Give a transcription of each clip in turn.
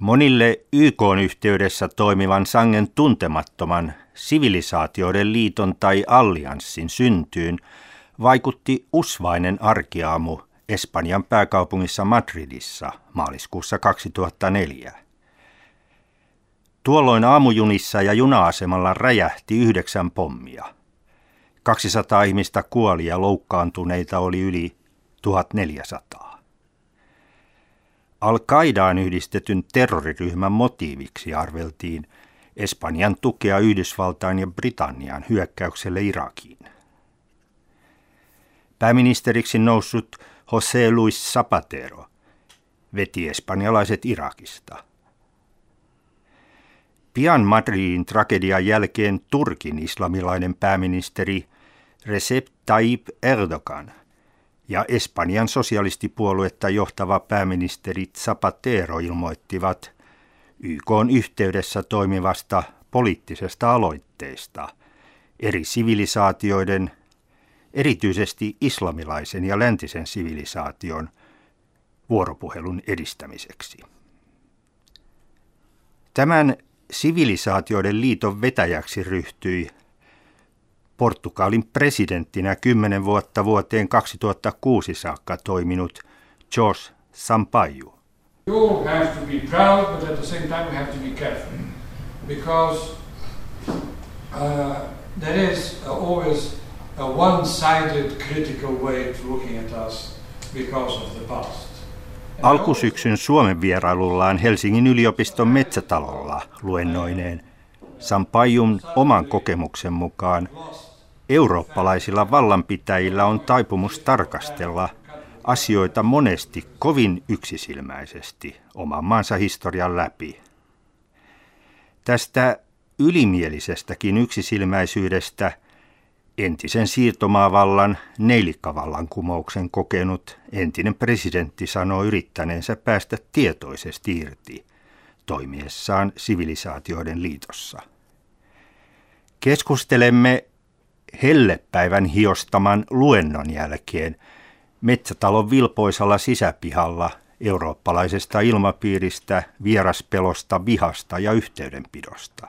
Monille YK-yhteydessä toimivan sangen tuntemattoman sivilisaatioiden liiton tai allianssin syntyyn vaikutti usvainen arkiaamu Espanjan pääkaupungissa Madridissa maaliskuussa 2004. Tuolloin aamujunissa ja juna-asemalla räjähti yhdeksän pommia. 200 ihmistä kuoli ja loukkaantuneita oli yli 1400. Al-Qaidaan yhdistetyn terroriryhmän motiiviksi arveltiin Espanjan tukea Yhdysvaltain ja Britannian hyökkäykselle Irakiin. Pääministeriksi noussut José Luis Zapatero veti espanjalaiset Irakista. Pian Madridin tragedian jälkeen Turkin islamilainen pääministeri Recep Tayyip Erdogan ja Espanjan sosialistipuoluetta johtava pääministeri Zapatero ilmoittivat YK on yhteydessä toimivasta poliittisesta aloitteesta eri sivilisaatioiden, erityisesti islamilaisen ja läntisen sivilisaation vuoropuhelun edistämiseksi. Tämän sivilisaatioiden liiton vetäjäksi ryhtyi Portugalin presidenttinä kymmenen vuotta vuoteen 2006 saakka toiminut George Sampaio. You have to be proud, but at the same time we have to be careful. Because uh, there is always a one-sided critical way of looking at us because of the past. Alkusyksyn Suomen vierailullaan Helsingin yliopiston metsätalolla luennoineen Sampajun oman kokemuksen mukaan eurooppalaisilla vallanpitäjillä on taipumus tarkastella asioita monesti kovin yksisilmäisesti oman maansa historian läpi. Tästä ylimielisestäkin yksisilmäisyydestä entisen siirtomaavallan neilikkavallankumouksen kokenut entinen presidentti sanoo yrittäneensä päästä tietoisesti irti toimiessaan sivilisaatioiden liitossa. Keskustelemme hellepäivän hiostaman luennon jälkeen metsätalon vilpoisalla sisäpihalla eurooppalaisesta ilmapiiristä, vieraspelosta, vihasta ja yhteydenpidosta.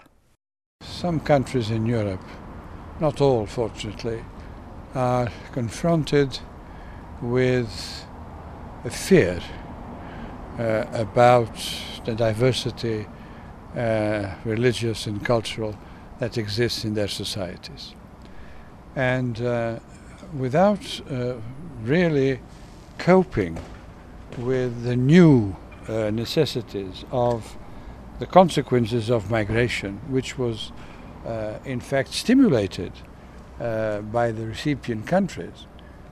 Some countries in Europe, not all fortunately, are confronted with a fear uh, about the diversity, uh, religious and cultural, that exists in their societies. And uh, without uh, really coping with the new uh, necessities of the consequences of migration, which was uh, in fact stimulated uh, by the recipient countries.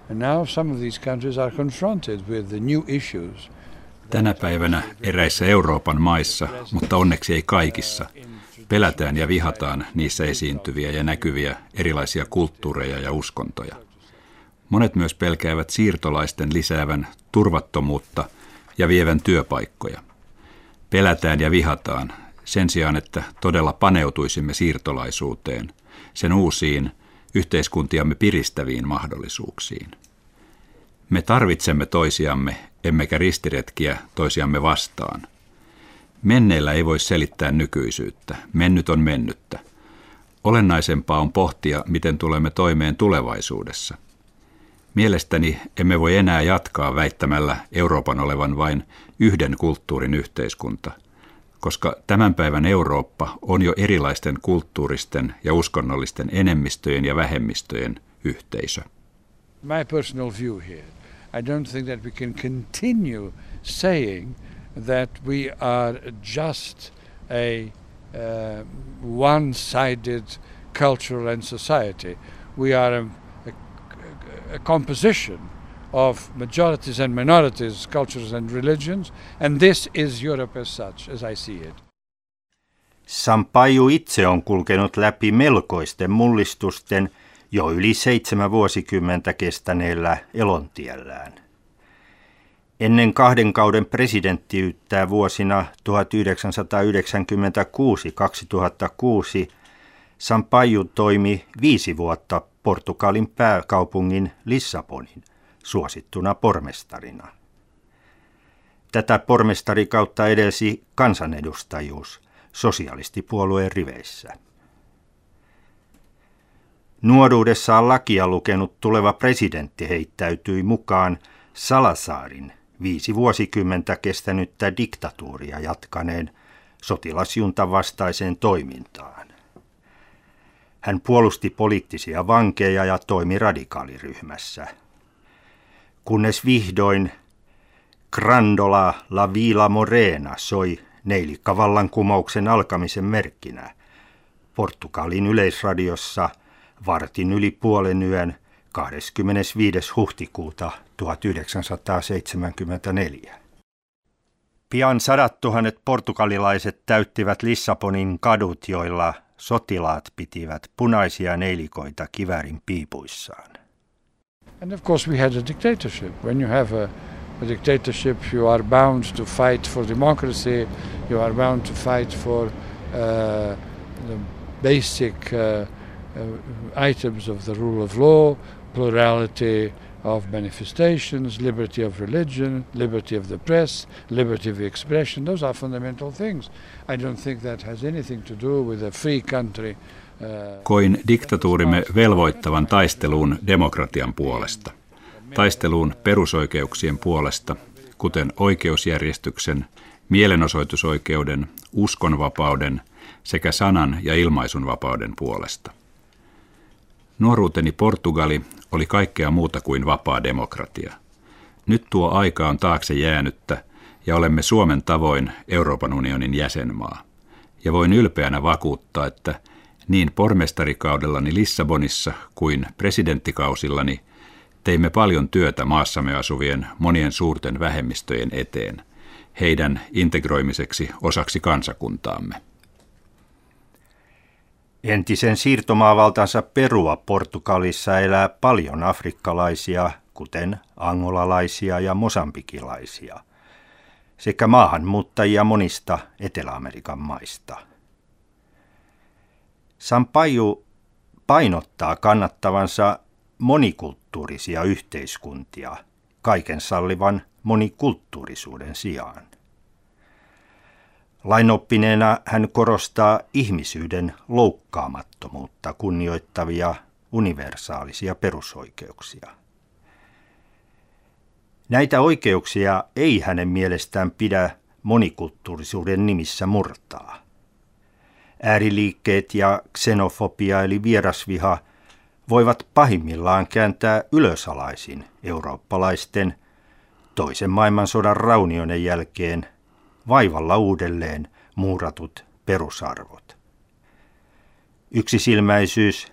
And now some of these countries are confronted with the new issues. Tänä päivänä eräissä Euroopan maissa, mutta onneksi ei kaikissa, pelätään ja vihataan niissä esiintyviä ja näkyviä erilaisia kulttuureja ja uskontoja. Monet myös pelkäävät siirtolaisten lisäävän turvattomuutta ja vievän työpaikkoja. Pelätään ja vihataan sen sijaan, että todella paneutuisimme siirtolaisuuteen, sen uusiin, yhteiskuntiamme piristäviin mahdollisuuksiin. Me tarvitsemme toisiamme, emmekä ristiretkiä toisiamme vastaan. Menneellä ei voi selittää nykyisyyttä. Mennyt on mennyttä. Olennaisempaa on pohtia, miten tulemme toimeen tulevaisuudessa – Mielestäni emme voi enää jatkaa väittämällä Euroopan olevan vain yhden kulttuurin yhteiskunta, koska tämän päivän Eurooppa on jo erilaisten kulttuuristen ja uskonnollisten enemmistöjen ja vähemmistöjen yhteisö. My personal view here, I don't think that we can continue saying that we are just a uh, one-sided culture and society. We are a a composition of majorities and minorities, cultures and religions, and this is Europe as such, as I see it. Sampaju itse on kulkenut läpi melkoisten mullistusten jo yli seitsemän vuosikymmentä kestäneellä elontiellään. Ennen kahden kauden presidenttiyttää vuosina 1996-2006 Sampaju toimi viisi vuotta Portugalin pääkaupungin Lissabonin suosittuna pormestarina. Tätä pormestarikautta edelsi kansanedustajuus sosialistipuolueen riveissä. Nuoruudessaan lakia lukenut tuleva presidentti heittäytyi mukaan Salasarin viisi vuosikymmentä kestänyttä diktatuuria jatkaneen sotilasjuntan vastaiseen toimintaan. Hän puolusti poliittisia vankeja ja toimi radikaaliryhmässä. Kunnes vihdoin Grandola la Vila Morena soi neilikkavallankumouksen alkamisen merkkinä Portugalin yleisradiossa vartin yli puolen yön 25. huhtikuuta 1974. Pian sadat tuhannet portugalilaiset täyttivät Lissabonin kadut, joilla sotilaat pitivät punaisia neilikoita kivärin piipuissaan. And of course we had a dictatorship. When you have a, a dictatorship you are bound to fight for democracy, you are bound to fight for uh, the basic uh, items of the rule of law, plurality of manifestations, liberty of religion, liberty of the press, liberty of expression. Those are fundamental things. I don't think that has anything to do with a free country. Uh, Koin diktatuurimme velvoittavan taisteluun demokratian puolesta. Taisteluun perusoikeuksien puolesta, kuten oikeusjärjestyksen, mielenosoitusoikeuden, uskonvapauden sekä sanan- ja ilmaisunvapauden puolesta. Nuoruuteni Portugali oli kaikkea muuta kuin vapaa demokratia. Nyt tuo aika on taakse jäänyttä ja olemme Suomen tavoin Euroopan unionin jäsenmaa. Ja voin ylpeänä vakuuttaa, että niin pormestarikaudellani Lissabonissa kuin presidenttikausillani teimme paljon työtä maassamme asuvien monien suurten vähemmistöjen eteen, heidän integroimiseksi osaksi kansakuntaamme. Entisen siirtomaavaltansa Perua Portugalissa elää paljon afrikkalaisia, kuten angolalaisia ja mosambikilaisia, sekä maahanmuuttajia monista Etelä-Amerikan maista. Sampaju painottaa kannattavansa monikulttuurisia yhteiskuntia kaiken sallivan monikulttuurisuuden sijaan. Lainoppineena hän korostaa ihmisyyden loukkaamattomuutta kunnioittavia universaalisia perusoikeuksia. Näitä oikeuksia ei hänen mielestään pidä monikulttuurisuuden nimissä murtaa. Ääriliikkeet ja xenofobia eli vierasviha voivat pahimmillaan kääntää ylösalaisin eurooppalaisten toisen maailmansodan raunioiden jälkeen – vaivalla uudelleen muuratut perusarvot. Yksisilmäisyys,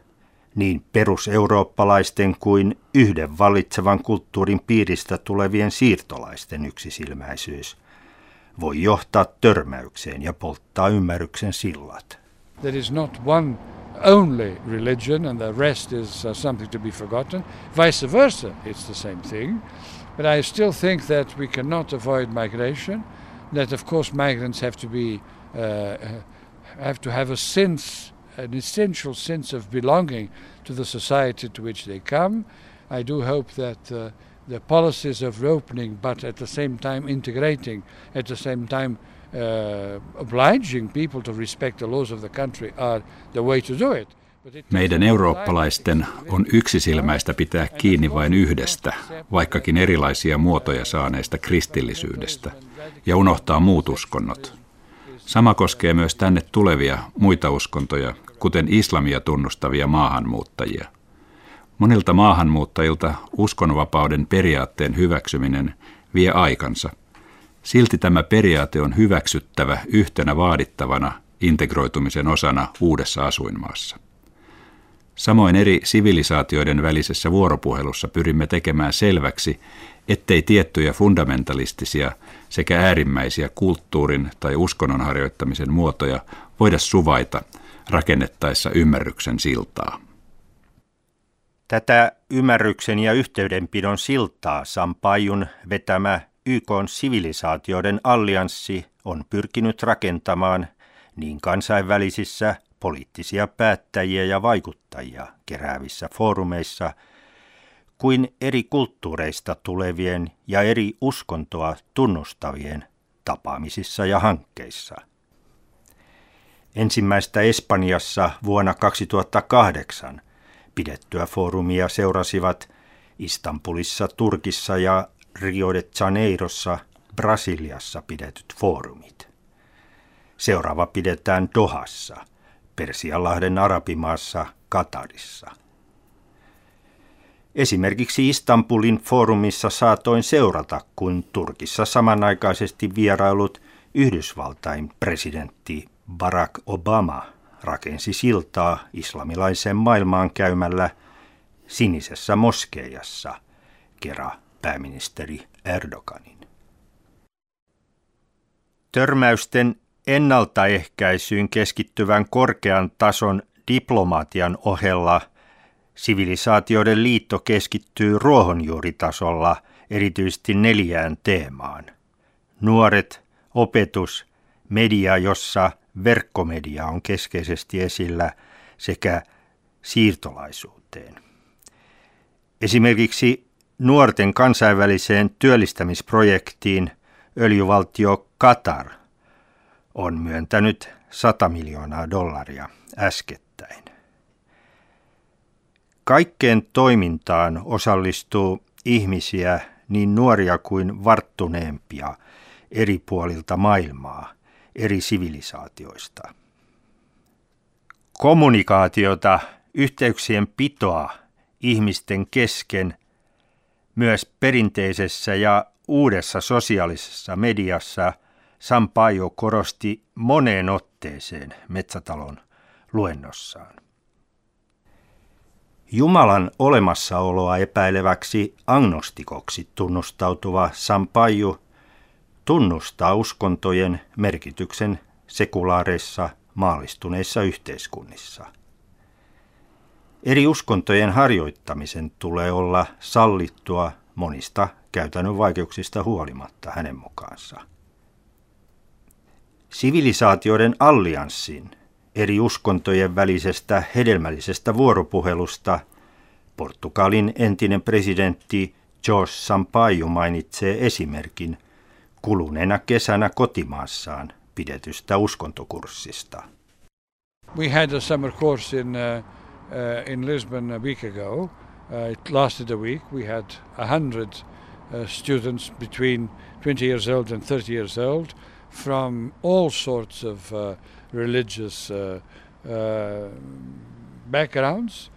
niin peruseurooppalaisten kuin yhden vallitsevan kulttuurin piiristä tulevien siirtolaisten yksisilmäisyys, voi johtaa törmäykseen ja polttaa ymmärryksen sillat. There is not one only religion and the rest is uh, something to be forgotten. Vice versa, it's the same thing. But I still think that we cannot avoid migration – that of course migrants have to be uh, have to have a sense an essential sense of belonging to the society to which they come. I do hope that uh, the policies of reopening, but at the same time integrating, at the same time uh, obliging people to respect the laws of the country are the way to do it. Meidän eurooppalaisten on yksisilmäistä pitää kiinni vain yhdestä, vaikkakin erilaisia muotoja saaneesta kristillisyydestä, ja unohtaa muut uskonnot. Sama koskee myös tänne tulevia muita uskontoja, kuten islamia tunnustavia maahanmuuttajia. Monilta maahanmuuttajilta uskonvapauden periaatteen hyväksyminen vie aikansa. Silti tämä periaate on hyväksyttävä yhtenä vaadittavana integroitumisen osana uudessa asuinmaassa. Samoin eri sivilisaatioiden välisessä vuoropuhelussa pyrimme tekemään selväksi, ettei tiettyjä fundamentalistisia sekä äärimmäisiä kulttuurin tai uskonnon harjoittamisen muotoja voida suvaita rakennettaessa ymmärryksen siltaa. Tätä ymmärryksen ja yhteydenpidon siltaa Sampajun vetämä YK sivilisaatioiden allianssi on pyrkinyt rakentamaan niin kansainvälisissä poliittisia päättäjiä ja vaikuttajia keräävissä foorumeissa kuin eri kulttuureista tulevien ja eri uskontoa tunnustavien tapaamisissa ja hankkeissa. Ensimmäistä Espanjassa vuonna 2008 pidettyä foorumia seurasivat Istanbulissa, Turkissa ja Rio de Janeirossa, Brasiliassa pidetyt foorumit. Seuraava pidetään Dohassa, Persianlahden arabimaassa Katarissa. Esimerkiksi Istanbulin foorumissa saatoin seurata, kun Turkissa samanaikaisesti vierailut Yhdysvaltain presidentti Barack Obama rakensi siltaa islamilaiseen maailmaan käymällä sinisessä moskeijassa, kera pääministeri Erdoganin. Törmäysten ennaltaehkäisyyn keskittyvän korkean tason diplomaatian ohella sivilisaatioiden liitto keskittyy ruohonjuuritasolla erityisesti neljään teemaan. Nuoret, opetus, media, jossa verkkomedia on keskeisesti esillä, sekä siirtolaisuuteen. Esimerkiksi nuorten kansainväliseen työllistämisprojektiin öljyvaltio Qatar on myöntänyt 100 miljoonaa dollaria äskettäin. Kaikkeen toimintaan osallistuu ihmisiä, niin nuoria kuin varttuneempia, eri puolilta maailmaa, eri sivilisaatioista. Kommunikaatiota, yhteyksien pitoa ihmisten kesken myös perinteisessä ja uudessa sosiaalisessa mediassa Sampaio korosti moneen otteeseen Metsätalon luennossaan. Jumalan olemassaoloa epäileväksi agnostikoksi tunnustautuva Sampaiju tunnustaa uskontojen merkityksen sekulaareissa maallistuneissa yhteiskunnissa. Eri uskontojen harjoittamisen tulee olla sallittua monista käytännön vaikeuksista huolimatta hänen mukaansa. Sivilisaatioiden allianssin eri uskontojen välisestä hedelmällisestä vuoropuhelusta Portugalin entinen presidentti George Sampaio mainitsee esimerkin kuluneena kesänä kotimaassaan pidetystä uskontokurssista. We had a summer course in, uh, uh, in Lisbon a week ago. Uh, it lasted a week. We had a hundred uh, students between 20 years old and 30 years old from all sorts of uh, religious uh, uh, backgrounds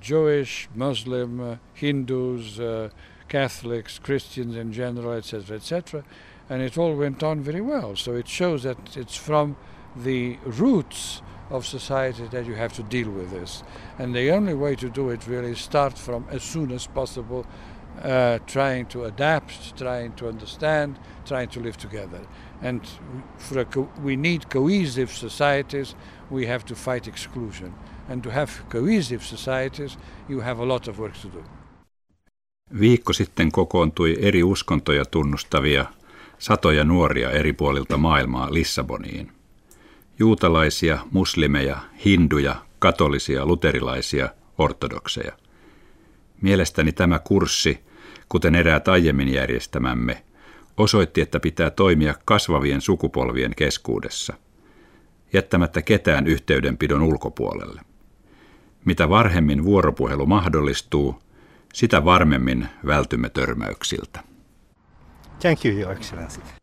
Jewish, Muslim, uh, Hindus, uh, Catholics, Christians in general, etc., etc. And it all went on very well. So it shows that it's from the roots of society that you have to deal with this. And the only way to do it really is start from as soon as possible, uh, trying to adapt, trying to understand, trying to live together. And for a co- we need cohesive societies. We have to fight exclusion. And to have cohesive societies, you have a lot of work to do. Viikko sitten kokoontui eri uskontoja tunnustavia satoja nuoria eri puolilta maailmaa Lissaboniin. Juutalaisia, muslimeja, hinduja, katolisia, luterilaisia, ortodokseja. Mielestäni tämä kurssi, kuten eräät aiemmin järjestämämme, osoitti, että pitää toimia kasvavien sukupolvien keskuudessa, jättämättä ketään yhteydenpidon ulkopuolelle. Mitä varhemmin vuoropuhelu mahdollistuu, sitä varmemmin vältymme törmäyksiltä. Thank you, Your Excellency.